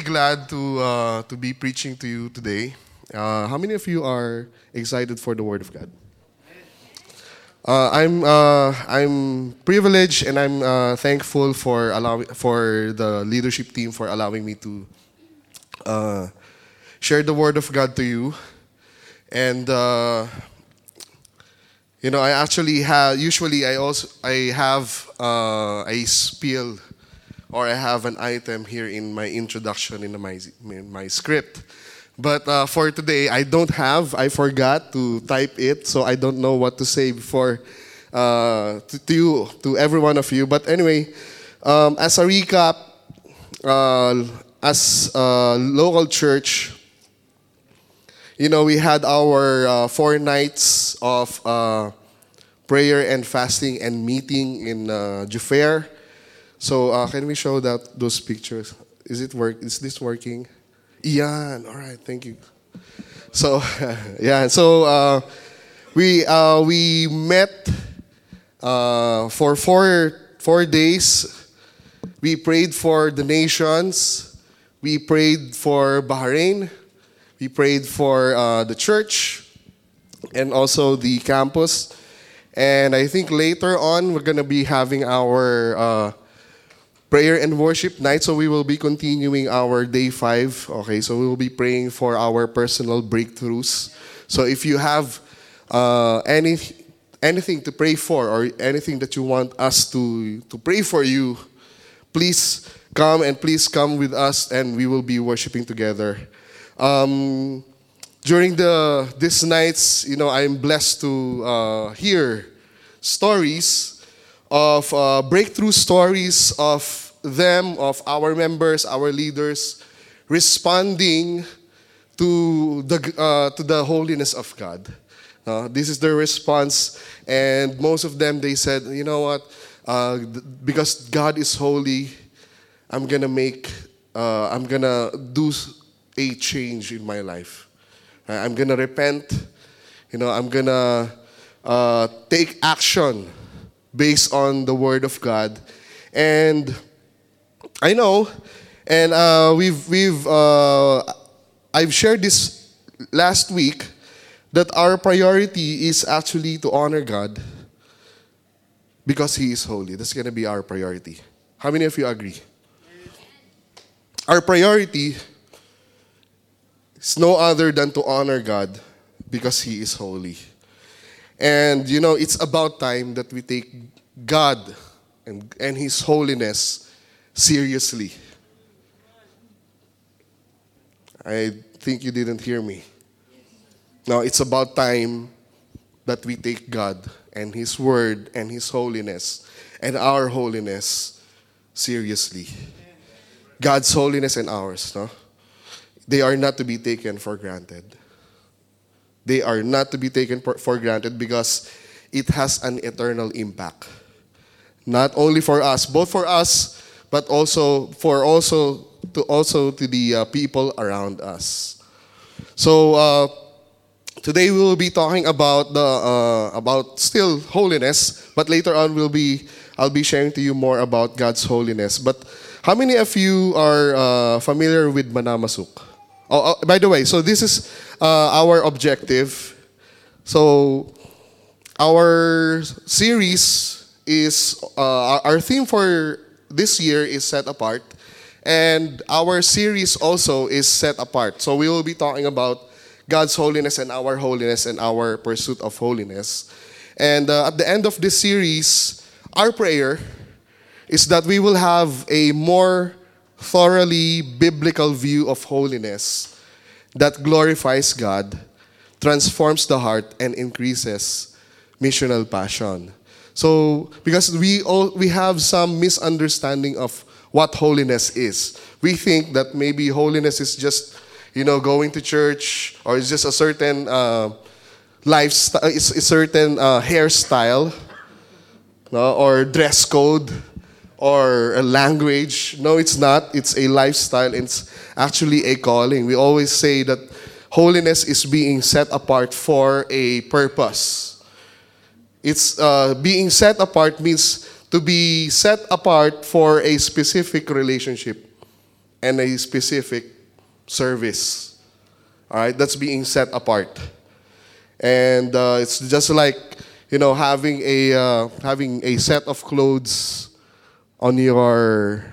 glad to uh, to be preaching to you today. Uh, how many of you are excited for the Word of God? Uh, I'm uh, I'm privileged and I'm uh, thankful for allowing for the leadership team for allowing me to uh, share the Word of God to you. And you know, I actually have usually I also I have a spiel or I have an item here in my introduction in my in my script. But uh, for today, I don't have. I forgot to type it, so I don't know what to say before uh, to, to you, to every one of you. But anyway, um, as a recap, uh, as a local church, you know, we had our uh, four nights of uh, prayer and fasting and meeting in uh, Jufair. So uh, can we show that those pictures? Is it work? Is this working? Ian, all right, thank you. So yeah, so uh, we uh, we met uh, for four four days. We prayed for the nations. We prayed for Bahrain. We prayed for uh, the church and also the campus. And I think later on we're gonna be having our uh, prayer and worship night. So we will be continuing our day five. Okay, so we will be praying for our personal breakthroughs. So if you have uh, any anything to pray for or anything that you want us to to pray for you, please come and please come with us, and we will be worshiping together. Um, during the these nights, you know, I'm blessed to uh, hear stories of uh, breakthrough stories of them, of our members, our leaders, responding to the, uh, to the holiness of God. Uh, this is their response, and most of them they said, you know what? Uh, because God is holy, I'm gonna make, uh, I'm gonna do a change in my life. I'm gonna repent. You know, I'm gonna uh, take action based on the Word of God. And I know, and uh, we've, we've, uh, I've shared this last week that our priority is actually to honor God because He is holy. That's going to be our priority. How many of you agree? Our priority is no other than to honor God because He is holy. And you know, it's about time that we take God and, and His holiness seriously. I think you didn't hear me. Now, it's about time that we take God and His Word and His holiness and our holiness seriously. God's holiness and ours, no? They are not to be taken for granted. They are not to be taken for granted because it has an eternal impact. Not only for us, both for us, but also for also to also to the uh, people around us. So uh, today we will be talking about the uh, about still holiness, but later on we'll be I'll be sharing to you more about God's holiness. But how many of you are uh, familiar with Manama Souq? Oh, oh, by the way, so this is uh, our objective. So our series is uh, our theme for this year is set apart, and our series also is set apart. So we will be talking about God's holiness and our holiness and our pursuit of holiness. And uh, at the end of this series, our prayer is that we will have a more thoroughly biblical view of holiness that glorifies God, transforms the heart, and increases missional passion. So, because we all we have some misunderstanding of what holiness is. We think that maybe holiness is just, you know, going to church or it's just a certain uh, lifestyle, a certain uh, hairstyle, no? or dress code or a language. No, it's not. It's a lifestyle. It's actually a calling. We always say that holiness is being set apart for a purpose. It's uh, being set apart means to be set apart for a specific relationship. and a specific service. All right, that's being set apart. And uh, it's just like, you know, having a, uh, having a set of clothes on your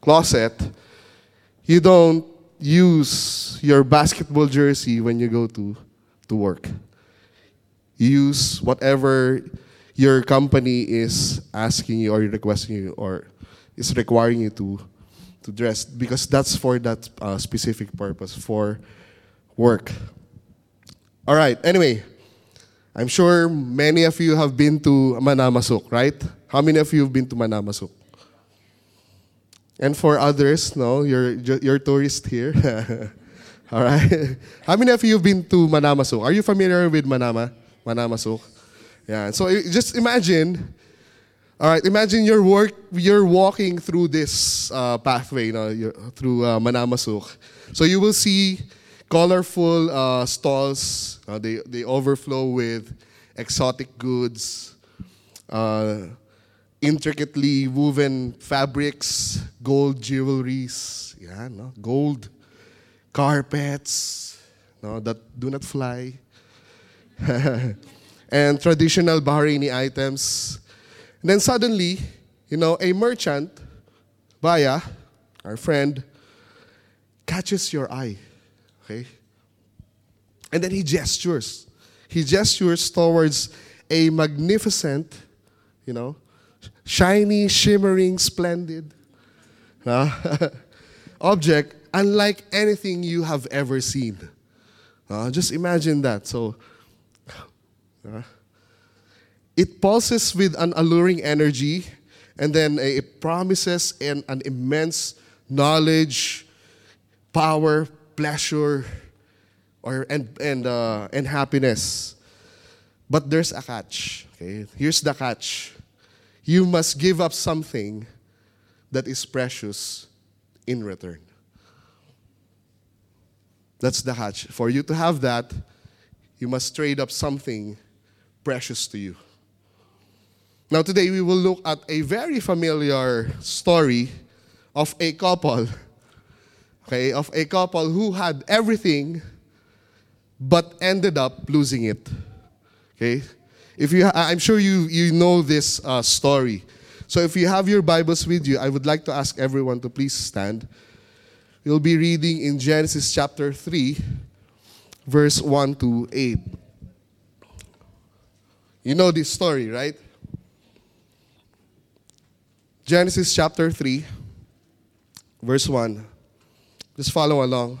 closet. You don't use your basketball jersey when you go to, to work. You use whatever your company is asking you or requesting you or is requiring you to to dress because that's for that uh, specific purpose for work. All right. Anyway, I'm sure many of you have been to Manama Souq, right? How many of you have been to Manama Souq? And for others, no, you're you're tourist here. All right. How many of you have been to Manama Souq? Are you familiar with Manama? Manamasuk? Yeah. So just imagine all right, imagine you're work you're walking through this uh, pathway, know, through uh, Manama Souq. So you will see colorful uh, stalls. Uh, they they overflow with exotic goods, uh, intricately woven fabrics, gold jewelries, yeah, no, gold carpets, no, that do not fly, and traditional Bahraini items and then suddenly, you know, a merchant, Baya, our friend, catches your eye. Okay? And then he gestures. He gestures towards a magnificent, you know, shiny, shimmering, splendid uh, object, unlike anything you have ever seen. Uh, just imagine that. So, uh, it pulses with an alluring energy, and then it promises an, an immense knowledge, power, pleasure, or and and uh, and happiness. But there's a catch. Okay, here's the catch: you must give up something that is precious in return. That's the catch. For you to have that, you must trade up something precious to you. Now, today we will look at a very familiar story of a couple, okay, of a couple who had everything but ended up losing it. Okay? If you, I'm sure you, you know this uh, story. So if you have your Bibles with you, I would like to ask everyone to please stand. We'll be reading in Genesis chapter 3, verse 1 to 8. You know this story, right? Genesis chapter 3, verse 1. Just follow along.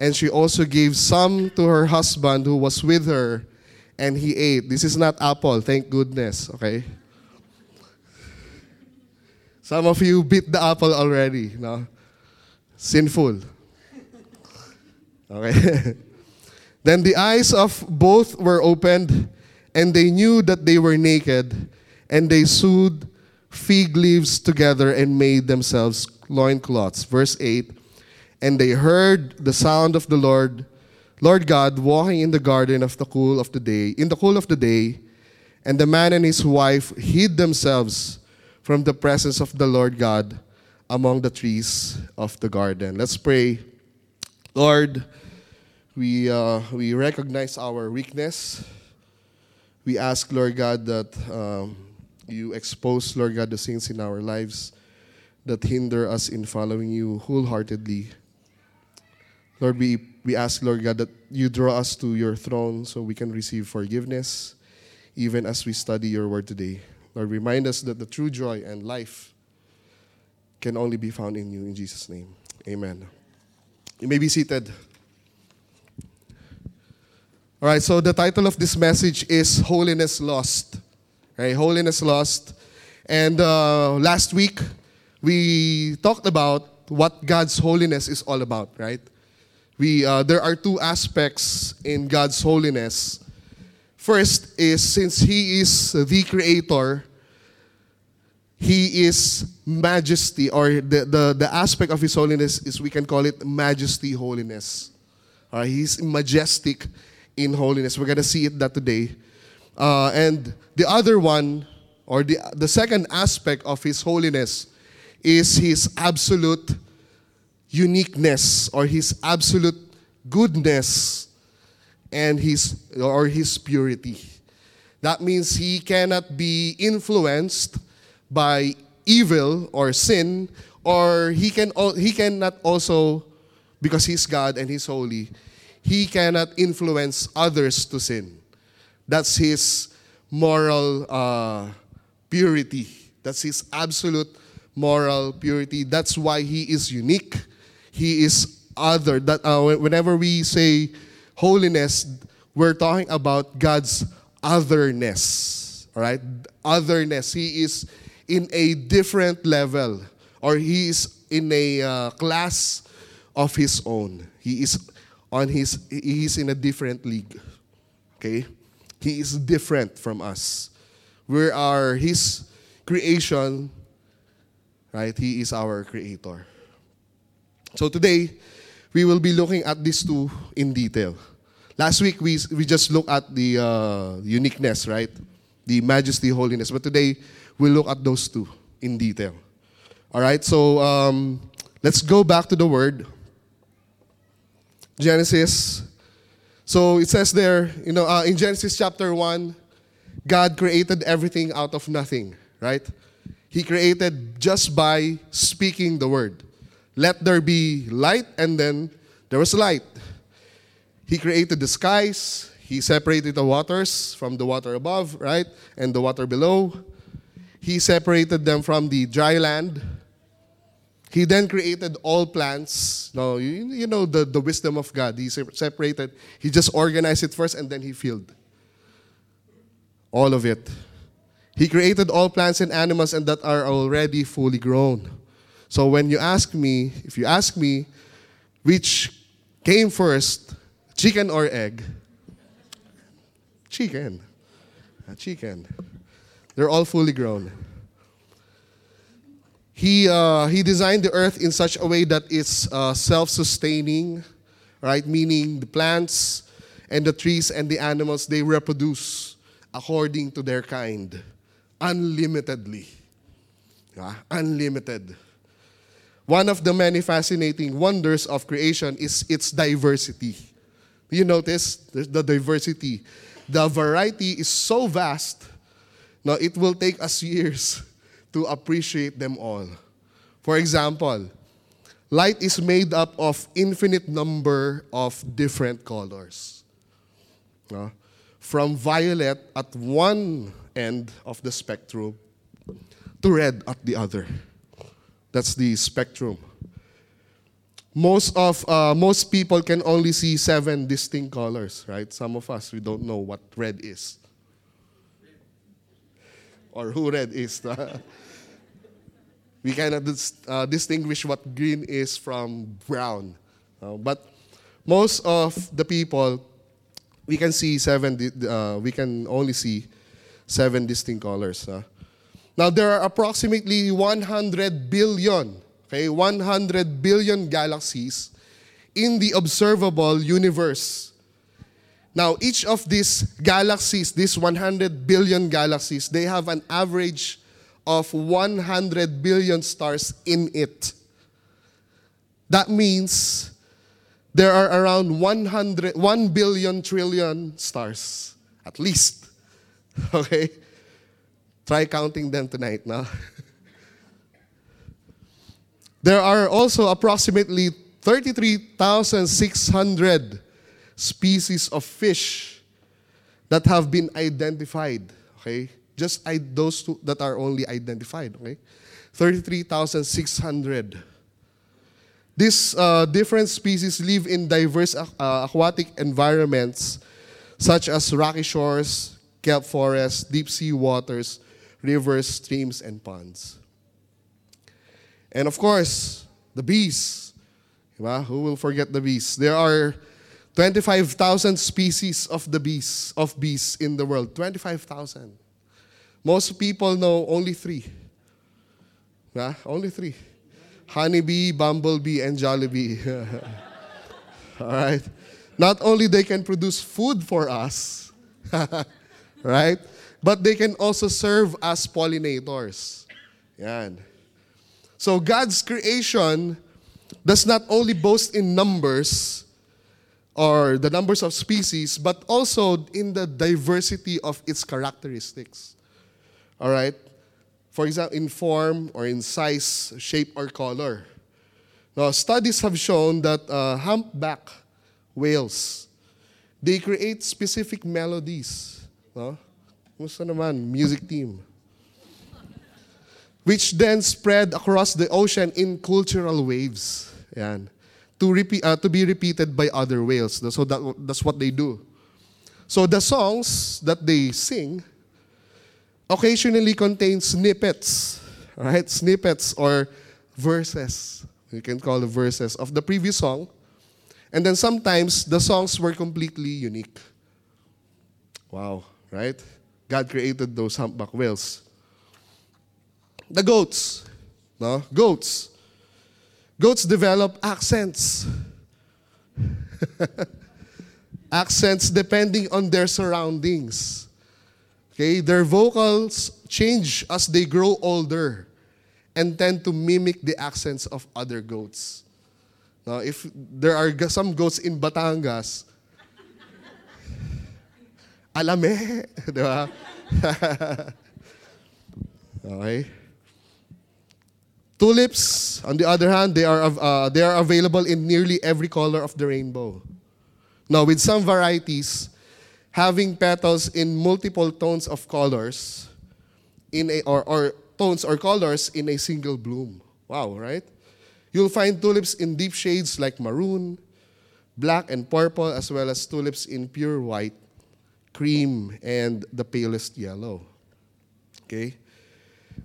and she also gave some to her husband who was with her, and he ate. This is not apple, thank goodness, okay? Some of you bit the apple already, no? Sinful. Okay. then the eyes of both were opened, and they knew that they were naked, and they sewed fig leaves together and made themselves loincloths. Verse 8 And they heard the sound of the Lord, Lord God, walking in the garden of the cool of the day, in the cool of the day, and the man and his wife hid themselves from the presence of the Lord God among the trees of the garden. Let's pray. Lord, we, uh, we recognize our weakness. We ask, Lord God, that um, you expose, Lord God, the sins in our lives, that hinder us in following you wholeheartedly. Lord, we, we ask, Lord God, that you draw us to your throne so we can receive forgiveness, even as we study your word today. Lord, remind us that the true joy and life can only be found in you. In Jesus' name, amen. You may be seated. All right, so the title of this message is Holiness Lost. Right, Holiness Lost. And uh, last week, we talked about what God's holiness is all about, right? We, uh, there are two aspects in God's holiness. First is since He is the creator, He is majesty, or the, the, the aspect of His holiness is we can call it majesty holiness. Uh, he's majestic in holiness. We're to see it that today. Uh, and the other one, or the, the second aspect of His holiness, is His absolute uniqueness or His absolute goodness and His or His purity. That means He cannot be influenced by evil or sin, or He can He cannot also because He's God and He's holy. He cannot influence others to sin. That's His moral uh, purity. That's His absolute moral purity. That's why he is unique. He is other. That uh, whenever we say holiness, we're talking about God's otherness. All right, otherness. He is in a different level, or he is in a uh, class of his own. He is on his. He is in a different league. Okay, he is different from us. We are his creation right? He is our creator. So today, we will be looking at these two in detail. Last week, we, we just looked at the uh, uniqueness, right? The majesty, holiness. But today, we'll look at those two in detail. All right, so um, let's go back to the word. Genesis. So it says there, you know, uh, in Genesis chapter 1, God created everything out of nothing, right? He created just by speaking the word. Let there be light, and then there was light. He created the skies. He separated the waters from the water above, right? And the water below. He separated them from the dry land. He then created all plants. No, you, you know the, the wisdom of God. He separated, he just organized it first and then he filled all of it. He created all plants and animals and that are already fully grown. So when you ask me, if you ask me, which came first, chicken or egg? Chicken. A chicken. They're all fully grown. He, uh, he designed the earth in such a way that it's uh, self sustaining, right? Meaning the plants and the trees and the animals, they reproduce according to their kind unlimitedly. Yeah, unlimited. One of the many fascinating wonders of creation is its diversity. You notice the diversity. The variety is so vast. Now, it will take us years to appreciate them all. For example, light is made up of infinite number of different colors. From violet at one end of the spectrum to red at the other. That's the spectrum. Most of uh, most people can only see seven distinct colors, right? Some of us we don't know what red is, or who red is. we cannot dis- uh, distinguish what green is from brown. Uh, but most of the people, we can see seven. Uh, we can only see seven distinct colors. Now, there are approximately 100 billion, okay, 100 billion galaxies in the observable universe. Now, each of these galaxies, these 100 billion galaxies, they have an average of 100 billion stars in it. That means there are around 100, 1 billion trillion stars, at least. Okay? Try counting them tonight now. There are also approximately 33,600 species of fish that have been identified. Okay? Just I, those two that are only identified. Okay? 33,600. These uh, different species live in diverse uh, aquatic environments such as rocky shores, kelp forests, deep sea waters, rivers, streams, and ponds. And of course, the bees. Who will forget the bees? There are 25,000 species of the bees, of bees in the world. 25,000. Most people know only three. Only three. Honeybee, bumblebee, and jollibee. All right. Not only they can produce food for us, right? But they can also serve as pollinators. Yan. So God's creation does not only boast in numbers or the numbers of species, but also in the diversity of its characteristics. All right? For example, in form or in size, shape, or color. Now, studies have shown that uh, humpback whales, they create specific melodies. No? Gusto naman, music team. Which then spread across the ocean in cultural waves. Yan. To, repeat, uh, to be repeated by other whales. So that, that's what they do. So the songs that they sing occasionally contain snippets, right? Snippets or verses. You can call it verses of the previous song. And then sometimes the songs were completely unique. Wow, right? God created those humpback whales. The goats, no? Goats. Goats develop accents. accents depending on their surroundings. Okay, their vocals change as they grow older and tend to mimic the accents of other goats. Now, if there are some goats in Batangas, di ba? okay. Tulips, on the other hand, they are, uh, they are available in nearly every color of the rainbow. Now, with some varieties, having petals in multiple tones of colors, in a, or, or tones or colors in a single bloom. Wow, right? You'll find tulips in deep shades like maroon, black, and purple, as well as tulips in pure white, cream, and the palest yellow. Okay?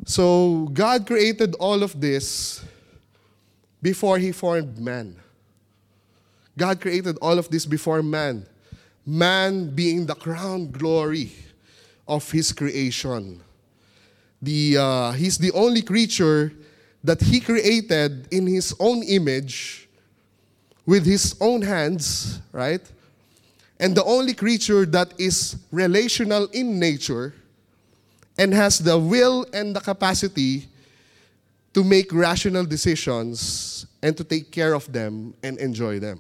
So, God created all of this before He formed man. God created all of this before man. Man being the crown glory of His creation. The, uh, he's the only creature that He created in His own image with His own hands, right? And the only creature that is relational in nature and has the will and the capacity to make rational decisions and to take care of them and enjoy them.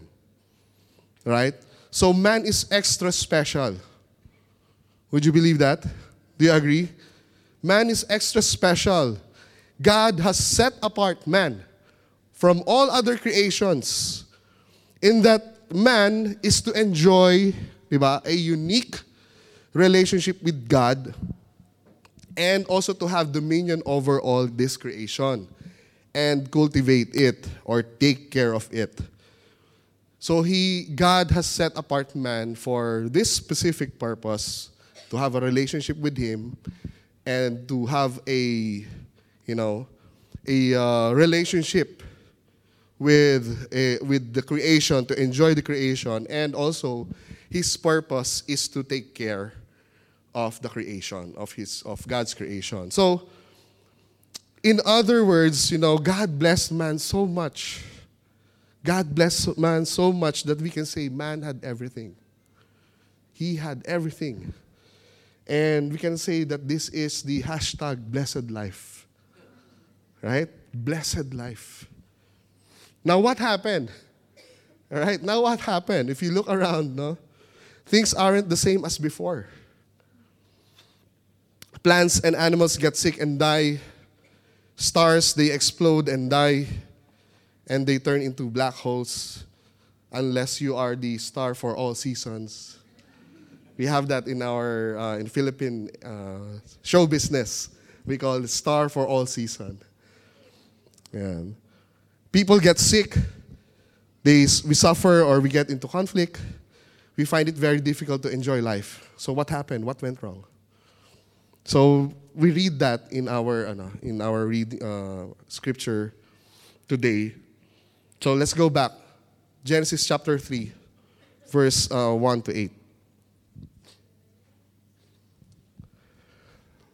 Right? So man is extra special. Would you believe that? Do you agree? Man is extra special. God has set apart man from all other creations in that man is to enjoy diba, a unique relationship with God and also to have dominion over all this creation and cultivate it or take care of it. So he God has set apart man for this specific purpose to have a relationship with him and to have a you know a uh, relationship with a, with the creation to enjoy the creation and also his purpose is to take care of the creation, of his of God's creation. So in other words, you know, God blessed man so much. God blessed man so much that we can say man had everything. He had everything. And we can say that this is the hashtag blessed life. Right? Blessed life. Now what happened? All right, now what happened? If you look around, no, things aren't the same as before plants and animals get sick and die. Stars, they explode and die. and they turn into black holes unless you are the star for all seasons. We have that in our uh, in Philippine uh, show business. We call it star for all season. Yeah. People get sick. They, we suffer or we get into conflict. We find it very difficult to enjoy life. So what happened? What went wrong? So we read that in our in our read, uh, scripture today. So let's go back. Genesis chapter 3, verse uh, 1 to 8.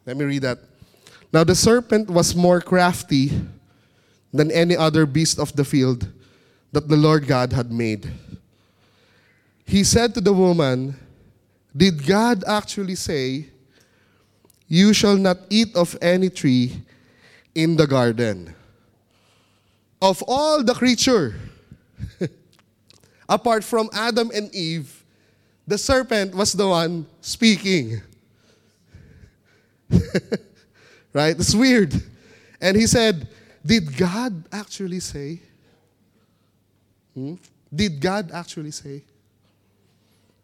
Let me read that. Now the serpent was more crafty than any other beast of the field that the Lord God had made. He said to the woman, Did God actually say, You shall not eat of any tree in the garden? Of all the creature, apart from Adam and Eve, the serpent was the one speaking. right? It's weird. And he said, Did God actually say? Hmm? Did God actually say?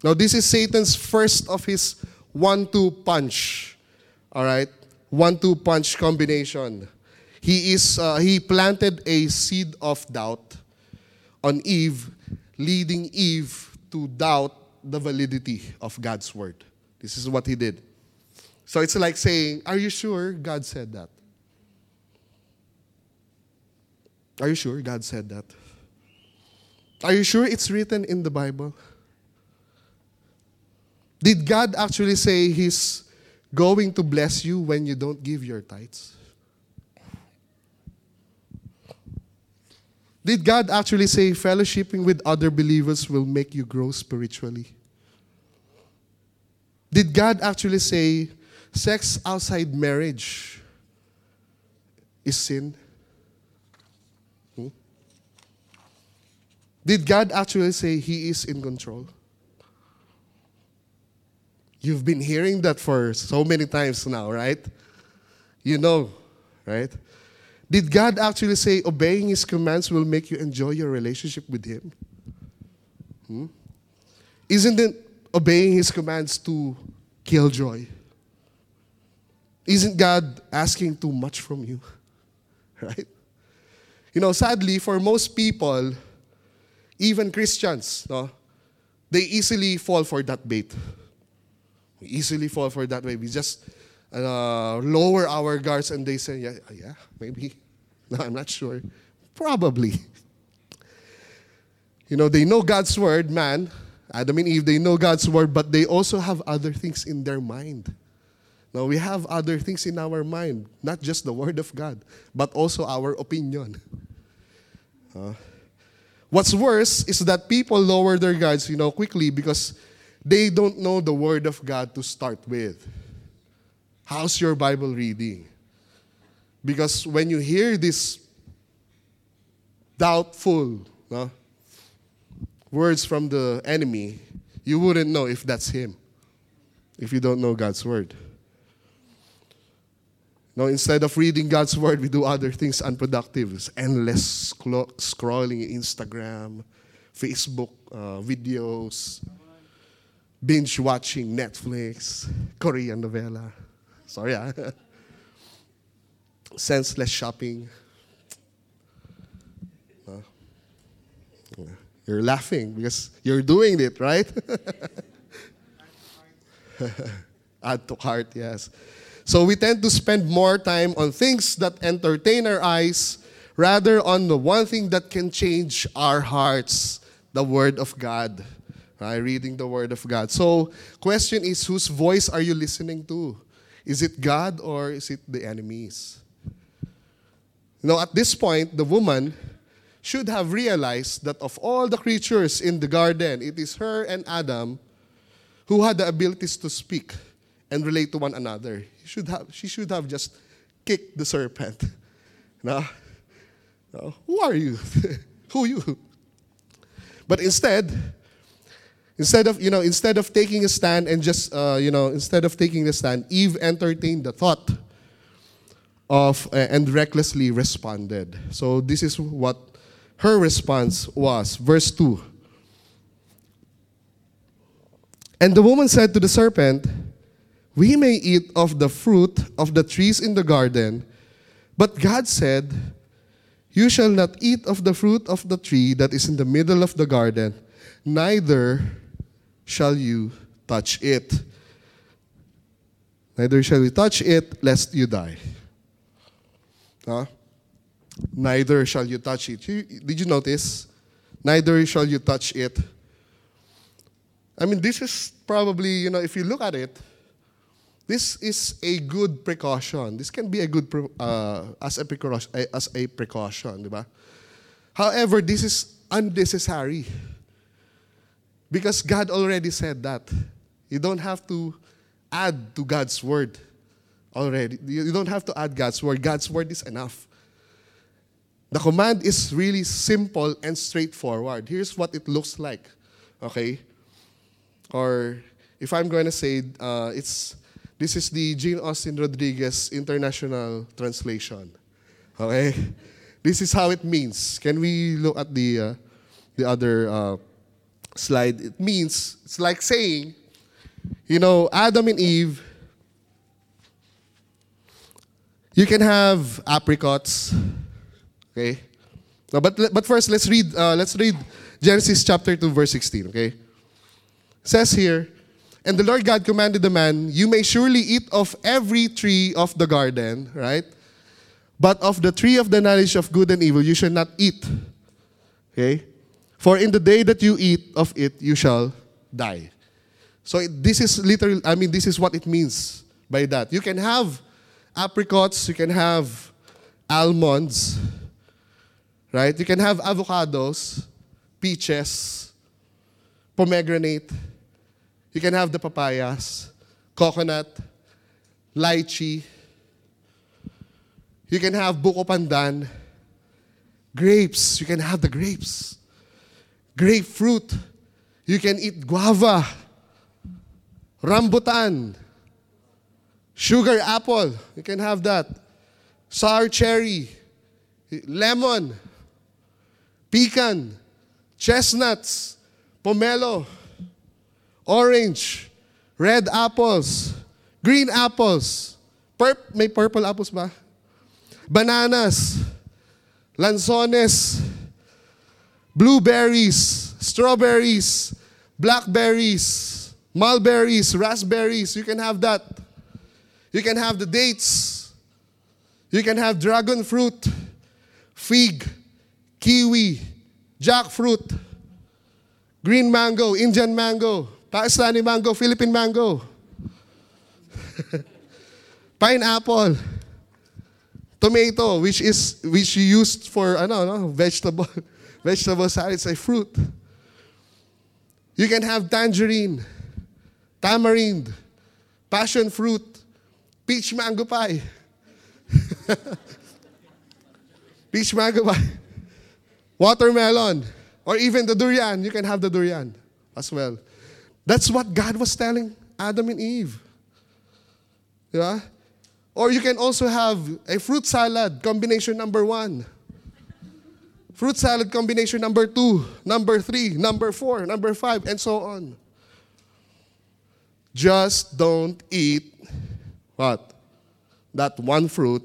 Now, this is Satan's first of his one two punch. All right? One two punch combination. He, is, uh, he planted a seed of doubt on Eve, leading Eve to doubt the validity of God's word. This is what he did. So it's like saying, Are you sure God said that? Are you sure God said that? Are you sure it's written in the Bible? Did God actually say He's going to bless you when you don't give your tithes? Did God actually say fellowshipping with other believers will make you grow spiritually? Did God actually say sex outside marriage is sin? Did God actually say He is in control? You've been hearing that for so many times now, right? You know, right? Did God actually say obeying His commands will make you enjoy your relationship with Him? Hmm? Isn't it obeying His commands to kill joy? Isn't God asking too much from you? Right? You know, sadly, for most people, even Christians, no, they easily fall for that bait. We easily fall for that way. We just uh, lower our guards and they say, yeah, yeah, maybe. No, I'm not sure. Probably. You know, they know God's word, man. Adam and Eve, they know God's word, but they also have other things in their mind. Now, we have other things in our mind, not just the word of God, but also our opinion. Uh, what's worse is that people lower their guards, you know, quickly because they don't know the Word of God to start with. How's your Bible reading? Because when you hear this doubtful no, words from the enemy, you wouldn't know if that's him, if you don't know God's Word. Now, instead of reading God's Word, we do other things unproductive. It's endless scrolling Instagram, Facebook uh, videos binge watching Netflix, Korean novela. Sorry, ah. senseless shopping. Uh, you're laughing because you're doing it, right? Add to heart, yes. So we tend to spend more time on things that entertain our eyes rather on the one thing that can change our hearts, the Word of God right? Reading the Word of God. So, question is, whose voice are you listening to? Is it God or is it the enemies? Now, at this point, the woman should have realized that of all the creatures in the garden, it is her and Adam who had the abilities to speak and relate to one another. Should have, she should have just kicked the serpent. No? no. Who are you? who are you? But instead, Instead of, you know, instead of taking a stand and just, uh, you know, instead of taking the stand, Eve entertained the thought of uh, and recklessly responded. So this is what her response was, verse 2. And the woman said to the serpent, We may eat of the fruit of the trees in the garden, but God said, You shall not eat of the fruit of the tree that is in the middle of the garden, neither shall you touch it. Neither shall you touch it, lest you die. Huh? Neither shall you touch it. Did you notice? Neither shall you touch it. I mean, this is probably, you know, if you look at it, this is a good precaution. This can be a good uh, as a precaution, as a precaution? However, this is unnecessary. Because God already said that. You don't have to add to God's word already. You don't have to add God's word. God's word is enough. The command is really simple and straightforward. Here's what it looks like. Okay? Or if I'm going to say uh, it's this is the Gene Austin Rodriguez International Translation. Okay? This is how it means. Can we look at the uh, the other uh, slide? It means it's like saying, you know, Adam and Eve you can have apricots, okay? No, but but first let's read uh, let's read Genesis chapter 2 verse 16, okay? It says here, and the Lord God commanded the man, you may surely eat of every tree of the garden, right? But of the tree of the knowledge of good and evil you shall not eat. Okay? For in the day that you eat of it you shall die. So this is literally I mean this is what it means by that. You can have apricots, you can have almonds, right? You can have avocados, peaches, pomegranate. You can have the papayas, coconut, lychee. You can have buko pandan, grapes. You can have the grapes. Grapefruit. You can eat guava, rambutan, Sugar apple, you can have that. Sour cherry, lemon, pecan, chestnuts, pomelo, orange, red apples, green apples, purp may purple apples ba? Bananas, lanzones, blueberries, strawberries, blackberries, mulberries, raspberries, you can have that. You can have the dates. You can have dragon fruit, fig, kiwi, jackfruit, green mango, Indian mango, Pakistani mango, Philippine mango, pineapple, tomato, which is which you used for ano, no, vegetable vegetable salads, a fruit. You can have tangerine, tamarind, passion fruit, Peach mango pie. Peach mango pie. Watermelon. Or even the durian. You can have the durian as well. That's what God was telling Adam and Eve. Yeah? Or you can also have a fruit salad combination number one. Fruit salad combination number two, number three, number four, number five, and so on. Just don't eat what? That one fruit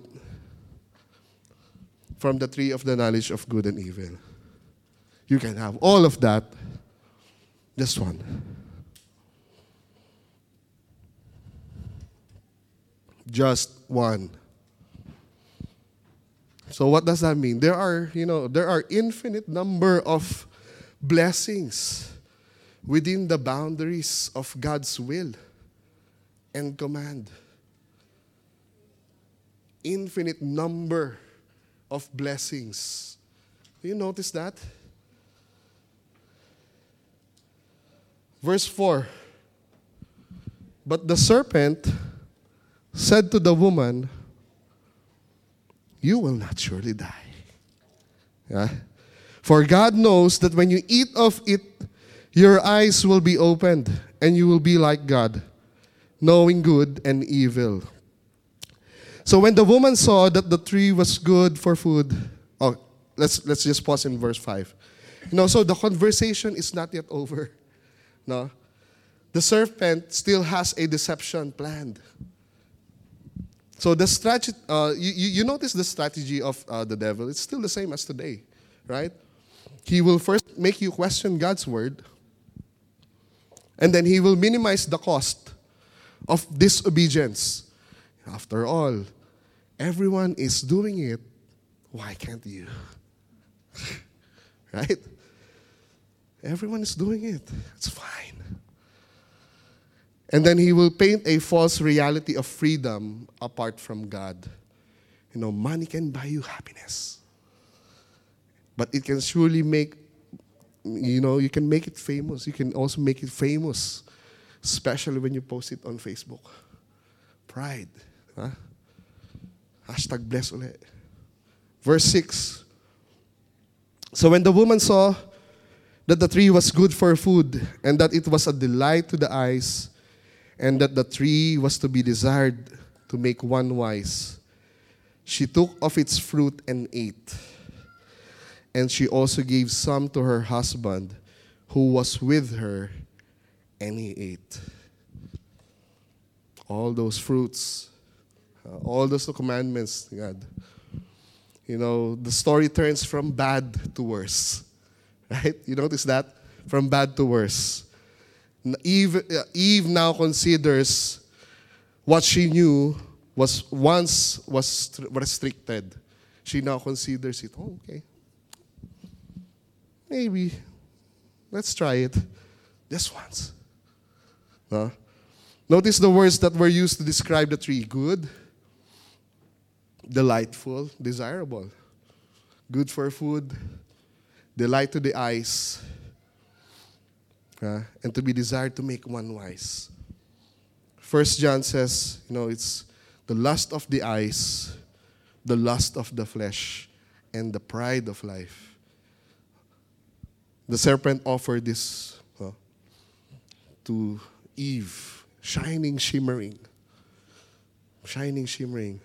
from the tree of the knowledge of good and evil. You can have all of that, just one. Just one. So what does that mean? There are, you know, there are infinite number of blessings within the boundaries of God's will and command infinite number of blessings. Do you notice that? Verse 4 But the serpent said to the woman, You will not surely die. Yeah? For God knows that when you eat of it, your eyes will be opened, and you will be like God, knowing good and evil. So when the woman saw that the tree was good for food, oh, let's let's just pause in verse 5. You know, so the conversation is not yet over. No. The serpent still has a deception planned. So the strategy, uh, you, you notice the strategy of uh, the devil. It's still the same as today, right? He will first make you question God's word, and then he will minimize the cost of disobedience. After all, everyone is doing it. Why can't you? right? Everyone is doing it. It's fine. And then he will paint a false reality of freedom apart from God. You know, money can buy you happiness. But it can surely make, you know, you can make it famous. You can also make it famous, especially when you post it on Facebook. Pride. Huh? Hashtag bless ulit. Verse 6. So when the woman saw that the tree was good for food, and that it was a delight to the eyes, and that the tree was to be desired to make one wise, she took of its fruit and ate. And she also gave some to her husband who was with her, and he ate. All those fruits, uh, all those commandments, God. You know, the story turns from bad to worse. Right? You notice that? From bad to worse. Eve, uh, Eve now considers what she knew was once was restricted. She now considers it, oh, okay. Maybe. Let's try it. Just once. No? Notice the words that were used to describe the tree good, delightful, desirable, good for food, delight to the eyes, and to be desired to make one wise. First John says, you know, it's the lust of the eyes, the lust of the flesh, and the pride of life. The serpent offered this uh, to Eve, shining, shimmering, shining, shimmering.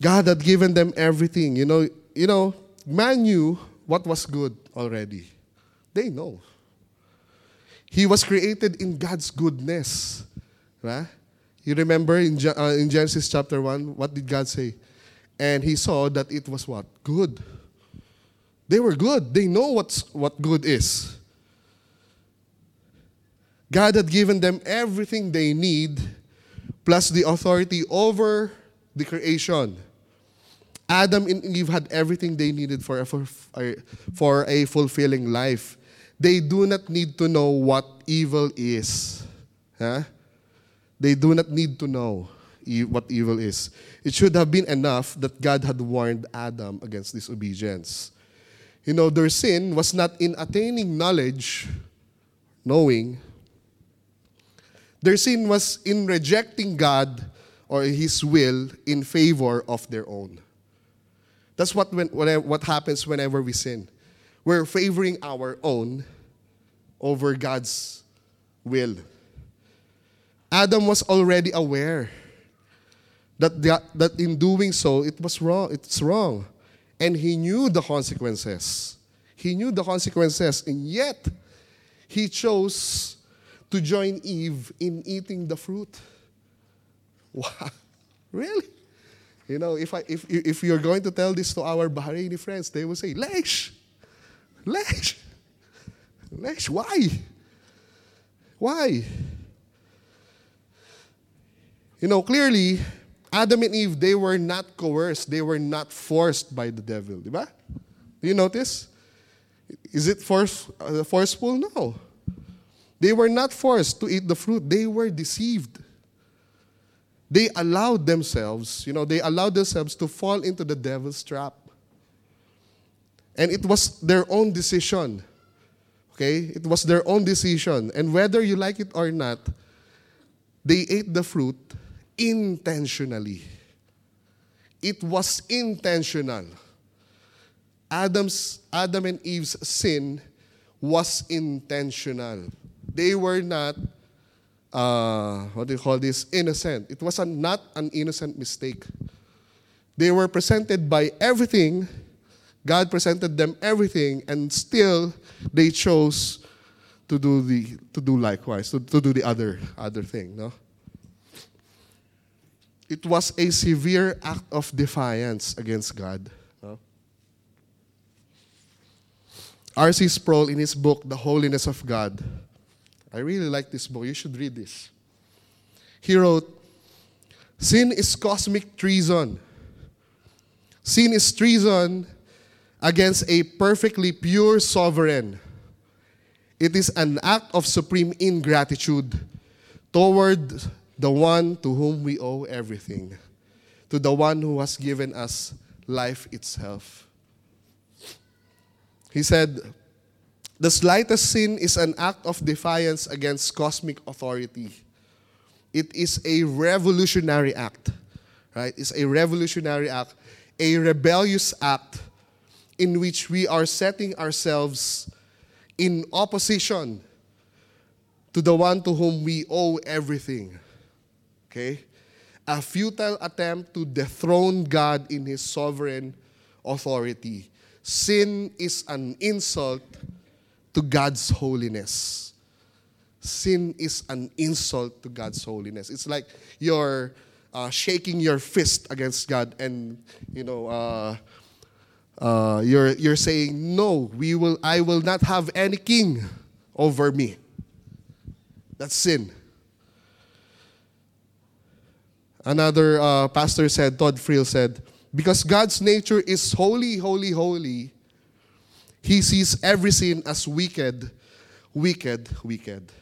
God had given them everything. You know, you know, man knew what was good already. They know. He was created in God's goodness. Right? You remember in, uh, in Genesis chapter 1, what did God say? And he saw that it was what? Good. They were good. They know what's, what good is. God had given them everything they need, plus the authority over the creation. Adam and Eve had everything they needed for a, for, for a fulfilling life. They do not need to know what evil is. Huh? They do not need to know what evil is. It should have been enough that God had warned Adam against disobedience. You know, their sin was not in attaining knowledge, knowing. Their sin was in rejecting God or His will in favor of their own. That's what, when, what happens whenever we sin. We're favoring our own over God's will. Adam was already aware that, the, that in doing so, it was wrong. It's wrong. And he knew the consequences. He knew the consequences, and yet he chose to join Eve in eating the fruit. Wow. Really? You know, if, I, if, if you're going to tell this to our Bahraini friends, they will say, Lesh! Lesh! Lesh, why? Why? You know, clearly, Adam and Eve, they were not coerced. They were not forced by the devil. Diba? Do you notice? Is it force, uh, forceful? No. They were not forced to eat the fruit. They were deceived they allowed themselves, you know, they allowed themselves to fall into the devil's trap. And it was their own decision. Okay? It was their own decision. And whether you like it or not, they ate the fruit intentionally. It was intentional. Adam's Adam and Eve's sin was intentional. They were not uh, what do you call this, innocent. It was a, not an innocent mistake. They were presented by everything God presented them everything, and still they chose to do the to do likewise, to, to do the other other thing. No. It was a severe act of defiance against God. No? R.C. Sproul, in his book, The Holiness of God, I really like this book. You should read this. He wrote, Sin is cosmic treason. Sin is treason against a perfectly pure sovereign. It is an act of supreme ingratitude toward the one to whom we owe everything, to the one who has given us life itself. He said, The slightest sin is an act of defiance against cosmic authority. It is a revolutionary act, right? It's a revolutionary act, a rebellious act in which we are setting ourselves in opposition to the one to whom we owe everything. Okay? A futile attempt to dethrone God in his sovereign authority. Sin is an insult to God's holiness. Sin is an insult to God's holiness. It's like you're uh, shaking your fist against God and, you know, uh, uh, you're, you're saying, no, we will, I will not have any king over me. That's sin. Another uh, pastor said, Todd Friel said, because God's nature is holy, holy, holy, he sees every sin as wicked, wicked, wicked.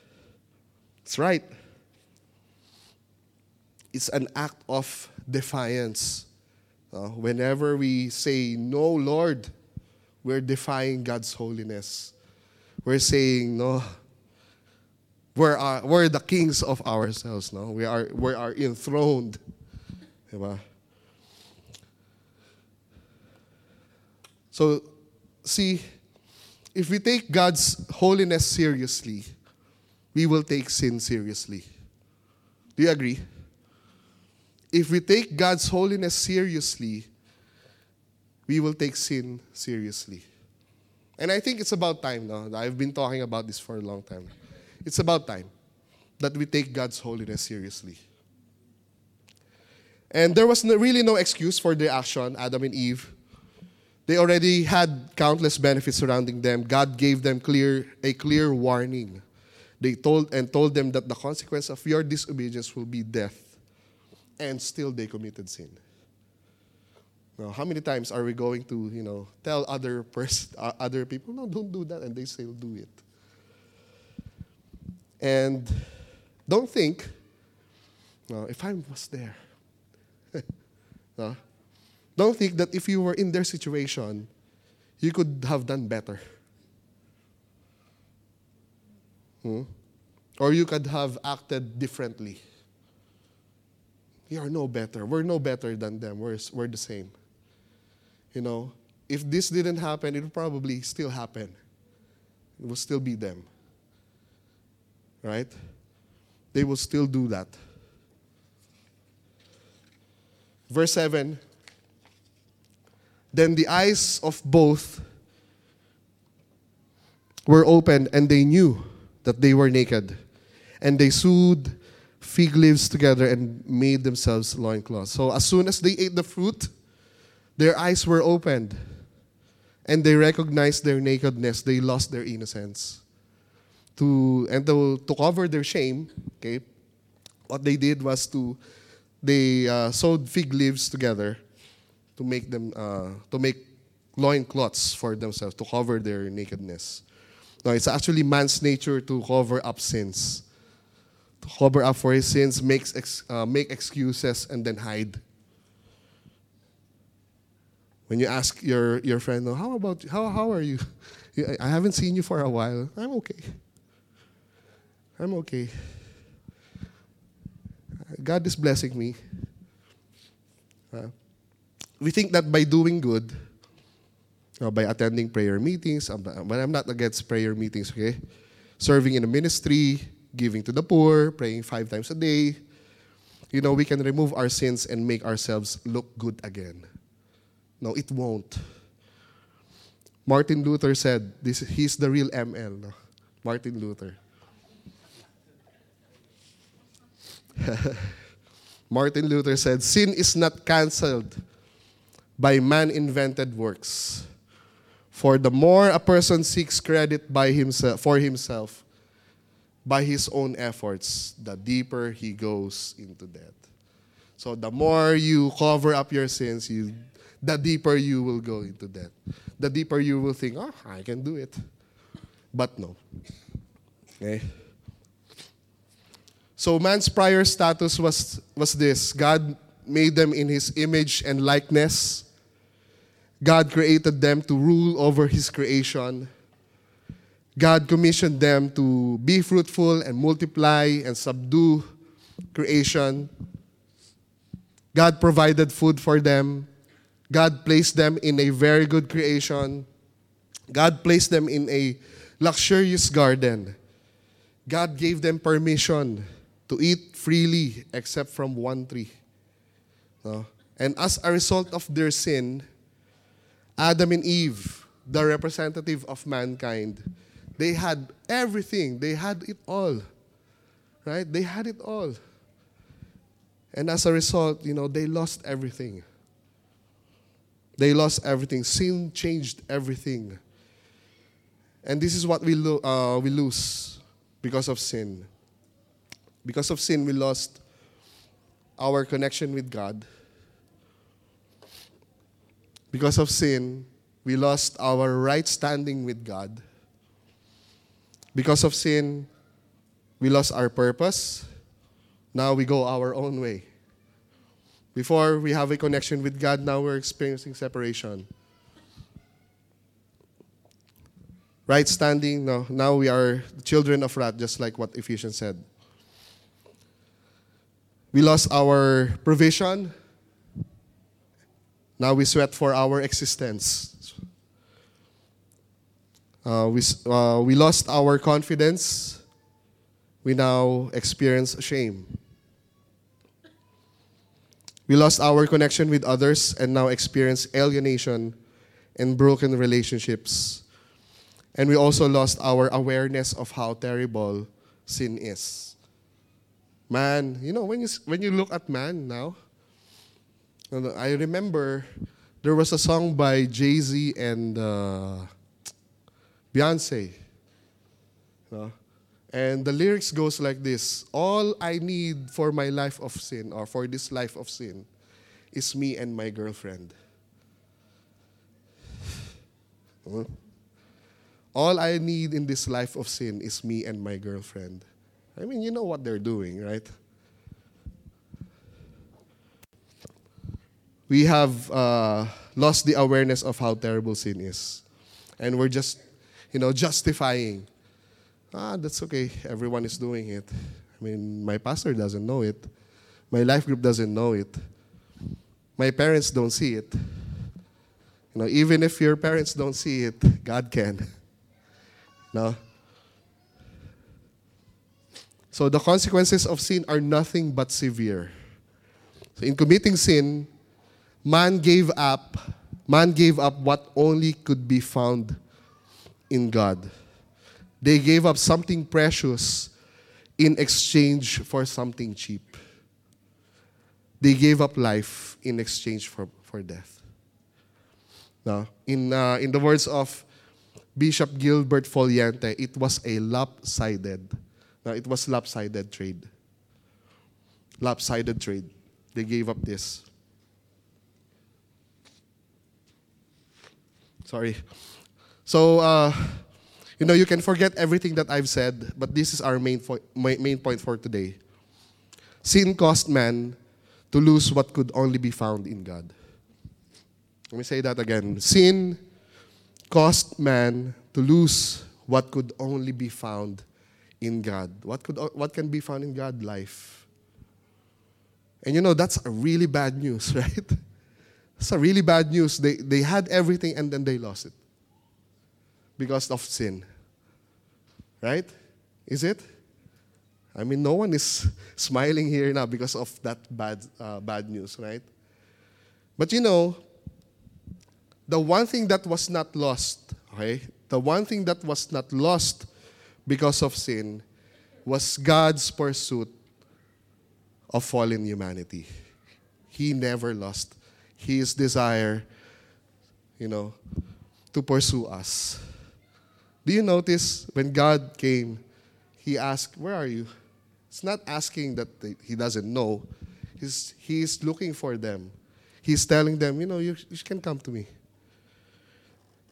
That's right. It's an act of defiance. Uh, whenever we say, No, Lord, we're defying God's holiness. We're saying, No, we're, uh, we're the kings of ourselves. No? We, are, we are enthroned. Diba? So, see, if we take God's holiness seriously, we will take sin seriously. Do you agree? If we take God's holiness seriously, we will take sin seriously. And I think it's about time now. I've been talking about this for a long time. It's about time that we take God's holiness seriously. And there was no, really no excuse for their action, Adam and Eve. They already had countless benefits surrounding them. God gave them clear, a clear warning. They told and told them that the consequence of your disobedience will be death. And still they committed sin. Now, how many times are we going to, you know, tell other pers- uh, other people, no, don't do that, and they still do it? And don't think, no, if I was there, don't think that if you were in their situation, you could have done better. Hmm? Or you could have acted differently. We are no better. We're no better than them. We're, we're the same. You know, if this didn't happen, it would probably still happen. It will still be them right? They will still do that. Verse 7 Then the eyes of both were opened, and they knew that they were naked. And they sewed fig leaves together and made themselves loincloths. So as soon as they ate the fruit, their eyes were opened and they recognized their nakedness. They lost their innocence to and to, to cover their shame, okay, what they did was to they uh, sewed fig leaves together to make them uh, to make loin cloths for themselves to cover their nakedness. Now, it's actually man's nature to cover up sins, cover up for his sins, makes ex, uh, make excuses and then hide. When you ask your your friend, oh, "How about how how are you? I haven't seen you for a while. I'm okay." I'm okay. God is blessing me. Uh, we think that by doing good, uh, by attending prayer meetings, um, but I'm not against prayer meetings, okay? Serving in a ministry, giving to the poor, praying five times a day, you know, we can remove our sins and make ourselves look good again. No, it won't. Martin Luther said, this, he's the real ML. No? Martin Luther. Martin Luther said, Sin is not cancelled by man invented works. For the more a person seeks credit by himself, for himself, by his own efforts, the deeper he goes into debt. So the more you cover up your sins, you, the deeper you will go into debt. The deeper you will think, oh, I can do it. But no. Okay? So man's prior status was, was this God made them in his image and likeness. God created them to rule over his creation. God commissioned them to be fruitful and multiply and subdue creation. God provided food for them. God placed them in a very good creation. God placed them in a luxurious garden. God gave them permission to eat freely except from one tree. No? And as a result of their sin, Adam and Eve, the representative of mankind, they had everything. They had it all. Right? They had it all. And as a result, you know, they lost everything. They lost everything. Sin changed everything. And this is what we, lo- uh, we lose because of sin. Because of sin, we lost our connection with God. Because of sin, we lost our right standing with God. Because of sin, we lost our purpose. Now we go our own way. Before we have a connection with God, now we're experiencing separation. Right standing, no, now we are children of wrath, just like what Ephesians said. We lost our provision. Now we sweat for our existence. Uh, we, uh, we lost our confidence. We now experience shame. We lost our connection with others and now experience alienation and broken relationships. And we also lost our awareness of how terrible sin is. Man, you know, when you, when you look at man now, I remember there was a song by Jay Z and uh, Beyonce. No? And the lyrics goes like this All I need for my life of sin, or for this life of sin, is me and my girlfriend. All I need in this life of sin is me and my girlfriend. I mean, you know what they're doing, right? We have uh, lost the awareness of how terrible sin is. And we're just you know, justifying. Ah, that's okay. Everyone is doing it. I mean, my pastor doesn't know it. My life group doesn't know it. My parents don't see it. You know, even if your parents don't see it, God can. no? So the consequences of sin are nothing but severe. So in committing sin, man gave up, man gave up what only could be found in God. They gave up something precious in exchange for something cheap. They gave up life in exchange for, for death. Now, in, uh, in the words of Bishop Gilbert Foliente, it was a lopsided. Now, it was lopsided trade. Lopsided trade. They gave up this. Sorry. So, uh, you know, you can forget everything that I've said, but this is our main, fo- main point for today. Sin caused man to lose what could only be found in God. Let me say that again. Sin caused man to lose what could only be found in God. What, could, what can be found in God? Life. And you know, that's a really bad news, right? That's a really bad news. They, they had everything and then they lost it because of sin. Right? Is it? I mean, no one is smiling here now because of that bad, uh, bad news, right? But you know, the one thing that was not lost, okay? The one thing that was not lost because of sin was God's pursuit of fallen humanity. He never lost his desire, you know, to pursue us. Do you notice when God came, he asked, Where are you? It's not asking that he doesn't know. He's, he's looking for them. He's telling them, you know, you, you can come to me.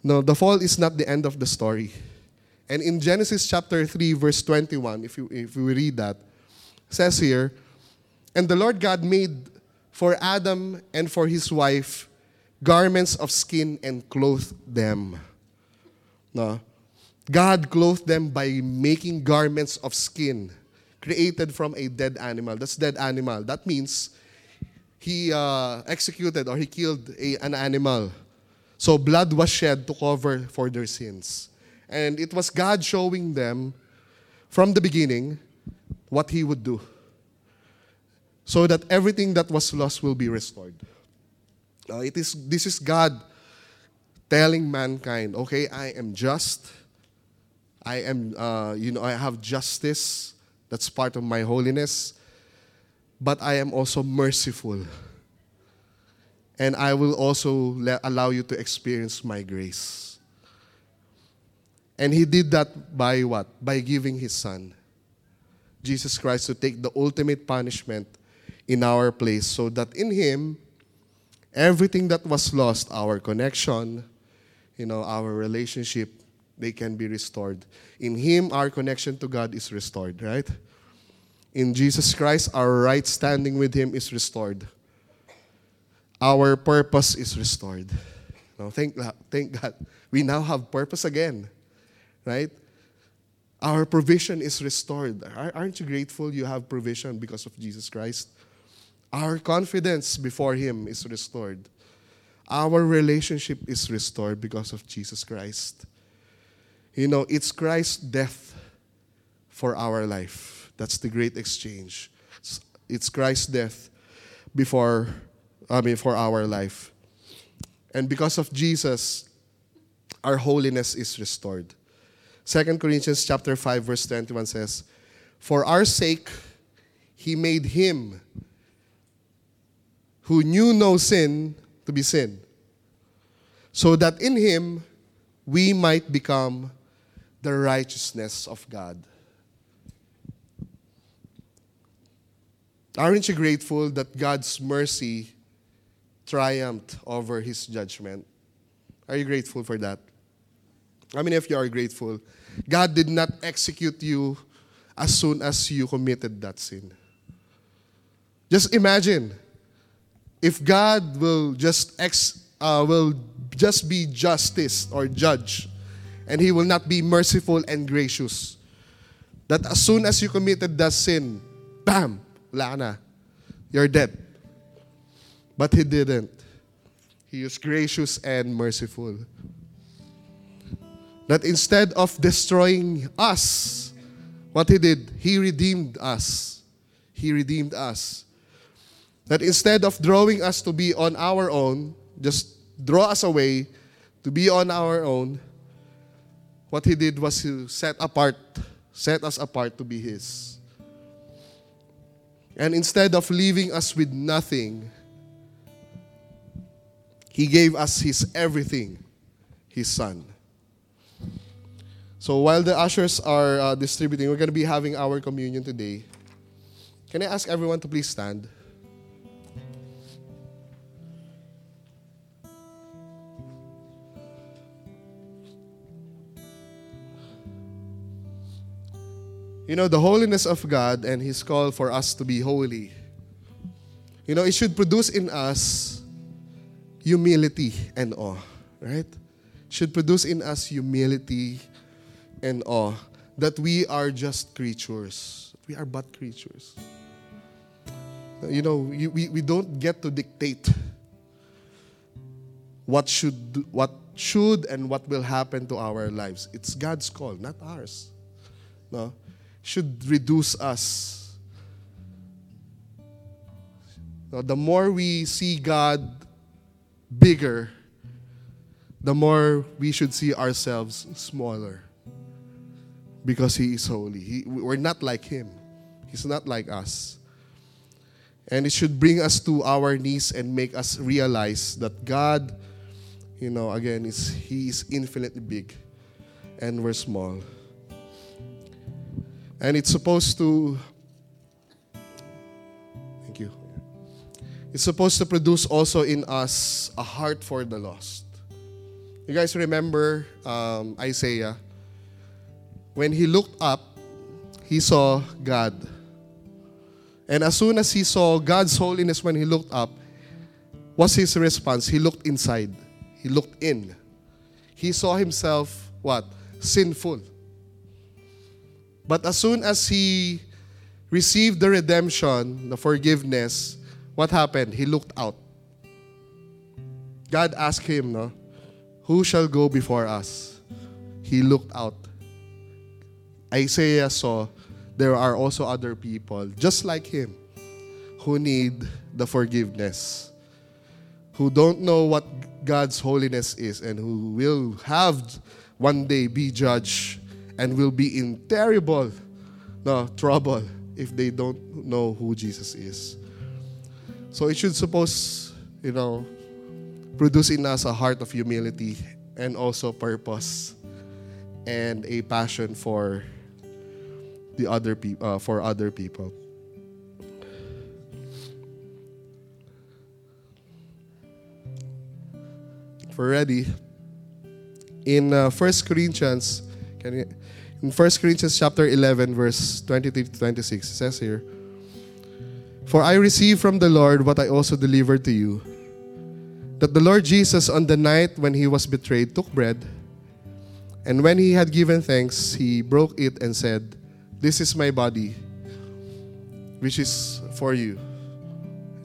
No, the fall is not the end of the story. And in Genesis chapter 3, verse 21, if, you, if we read that, says here, And the Lord God made for Adam and for his wife garments of skin and clothed them. No. God clothed them by making garments of skin created from a dead animal. That's dead animal. That means he uh, executed or he killed a, an animal. So blood was shed to cover for their sins. And it was God showing them from the beginning what he would do so that everything that was lost will be restored. Uh, it is, this is God telling mankind, okay, I am just. I am, uh, you know, I have justice. That's part of my holiness. But I am also merciful. And I will also allow you to experience my grace. And he did that by what? By giving his son, Jesus Christ, to take the ultimate punishment in our place so that in him, everything that was lost, our connection, you know, our relationship, they can be restored. In Him, our connection to God is restored, right? In Jesus Christ, our right standing with Him is restored. Our purpose is restored. Now, thank, thank God. We now have purpose again, right? Our provision is restored. Aren't you grateful you have provision because of Jesus Christ? Our confidence before Him is restored. Our relationship is restored because of Jesus Christ. You know, it's Christ's death for our life. That's the great exchange. It's Christ's death before, I mean, for our life. And because of Jesus, our holiness is restored. 2 Corinthians chapter 5 verse 21 says, "For our sake he made him who knew no sin to be sin, so that in him we might become the righteousness of God. Aren't you grateful that God's mercy triumphed over his judgment? Are you grateful for that? How many of you are grateful? God did not execute you as soon as you committed that sin. Just imagine if God will just ex, uh, will just be justice or judge, and He will not be merciful and gracious, that as soon as you committed that sin, bam, wala na. You're dead. But He didn't. He is gracious and merciful. That instead of destroying us, what He did, He redeemed us. He redeemed us. That instead of drawing us to be on our own, just draw us away to be on our own, what He did was He set apart, set us apart to be His. And instead of leaving us with nothing, He gave us His everything, His Son. So while the ushers are uh, distributing, we're going to be having our communion today. Can I ask everyone to please stand? You know, the holiness of God and His call for us to be holy. You know, it should produce in us humility and awe, right? Should produce in us humility and awe that we are just creatures. We are but creatures. You know, we, we don't get to dictate what should what should and what will happen to our lives. It's God's call, not ours. No should reduce us. The more we see God bigger, the more we should see ourselves smaller because He is holy. He, we're not like Him, He's not like us. And it should bring us to our knees and make us realize that God, you know, again, is He is infinitely big and we're small. And it's supposed to, thank you. It's supposed to produce also in us a heart for the lost. You guys remember um, Isaiah? When he looked up, he saw God. And as soon as he saw God's holiness when he looked up, what's his response? He looked inside. He looked in. He saw himself what? Sinful. But as soon as he received the redemption, the forgiveness, what happened? He looked out. God asked him, no, who shall go before us? He looked out. Isaiah saw there are also other people just like him who need the forgiveness, who don't know what God's holiness is, and who will have one day be judged and will be in terrible no, trouble if they don't know who Jesus is. So it should suppose, you know, produce in us a heart of humility and also purpose and a passion for the other people uh, for other people. If we're ready, in uh, 1 Corinthians, can you, in 1 Corinthians chapter 11, verse 23 to 26, it says here, For I received from the Lord what I also delivered to you, that the Lord Jesus, on the night when he was betrayed, took bread, and when he had given thanks, he broke it and said, This is my body, which is for you.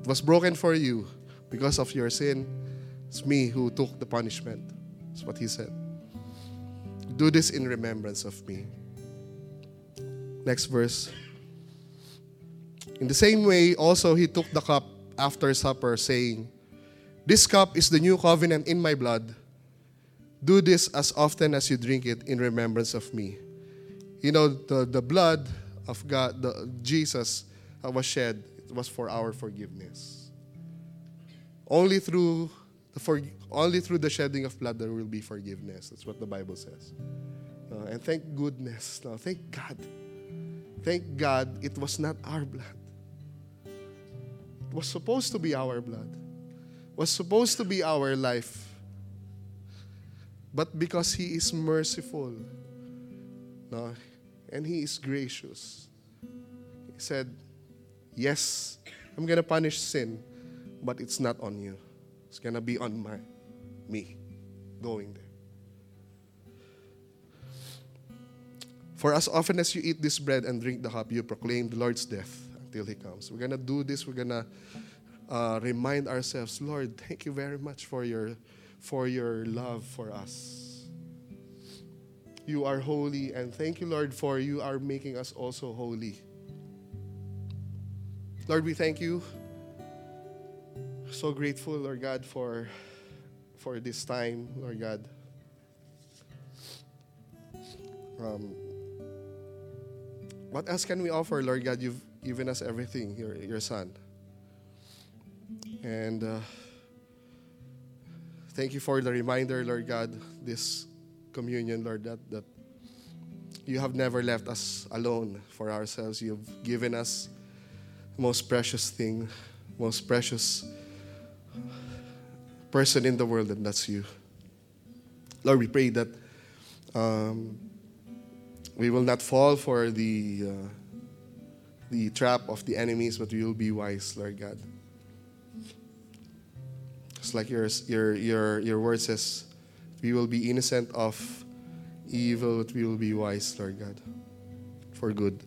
It was broken for you because of your sin. It's me who took the punishment. That's what he said. Do this in remembrance of me. Next verse. In the same way, also he took the cup after supper, saying, This cup is the new covenant in my blood. Do this as often as you drink it in remembrance of me. You know, the, the blood of God, the, Jesus uh, was shed, it was for our forgiveness. Only through the for, only through the shedding of blood there will be forgiveness. That's what the Bible says. Uh, and thank goodness. No, thank God. Thank God it was not our blood. It was supposed to be our blood. It was supposed to be our life. But because He is merciful no, and He is gracious, He said, Yes, I'm going to punish sin, but it's not on you. It's going to be on my me going there. For as often as you eat this bread and drink the cup, you proclaim the Lord's death until He comes. We're going to do this. We're going to uh, remind ourselves, Lord, thank you very much for your, for your love for us. You are holy, and thank you, Lord, for you are making us also holy. Lord, we thank you. So grateful, Lord God, for for this time, Lord God. Um, what else can we offer, Lord God? You've given us everything, your, your Son. And uh, thank you for the reminder, Lord God, this communion, Lord, that, that you have never left us alone for ourselves. You've given us most precious thing, most precious person in the world, and that's you. Lord, we pray that um, we will not fall for the, uh, the trap of the enemies, but we will be wise, Lord God. It's like your, your, your, your word says, we will be innocent of evil, but we will be wise, Lord God, for good.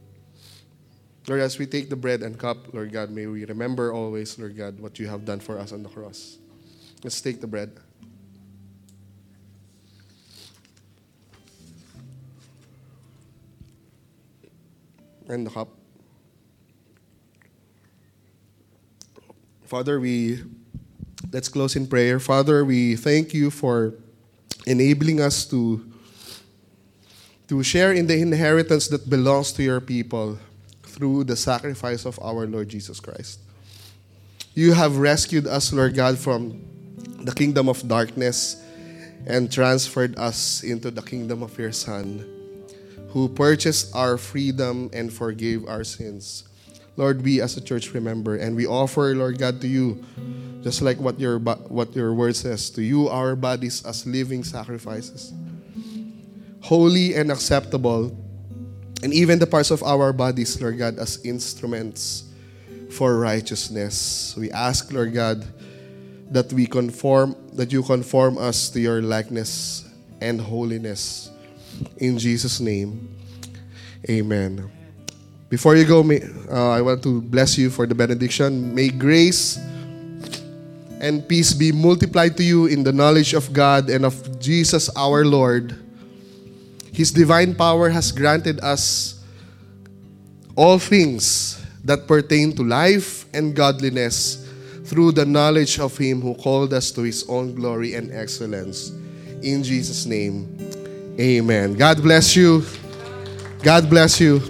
Lord, as we take the bread and cup, Lord God, may we remember always, Lord God, what you have done for us on the cross. Let's take the bread. And the cup. Father, we let's close in prayer. Father, we thank you for enabling us to, to share in the inheritance that belongs to your people through the sacrifice of our Lord Jesus Christ. You have rescued us, Lord God, from the kingdom of darkness and transferred us into the kingdom of your Son, who purchased our freedom and forgave our sins. Lord, we as a church remember and we offer, Lord God, to you, just like what your, what your word says, to you our bodies as living sacrifices, holy and acceptable, and even the parts of our bodies, Lord God, as instruments for righteousness. We ask, Lord God, that we conform, that you conform us to your likeness and holiness. In Jesus' name, amen. Before you go, uh, I want to bless you for the benediction. May grace and peace be multiplied to you in the knowledge of God and of Jesus our Lord. His divine power has granted us all things that pertain to life and godliness through the knowledge of Him who called us to His own glory and excellence. In Jesus' name, amen. God bless you. God bless you.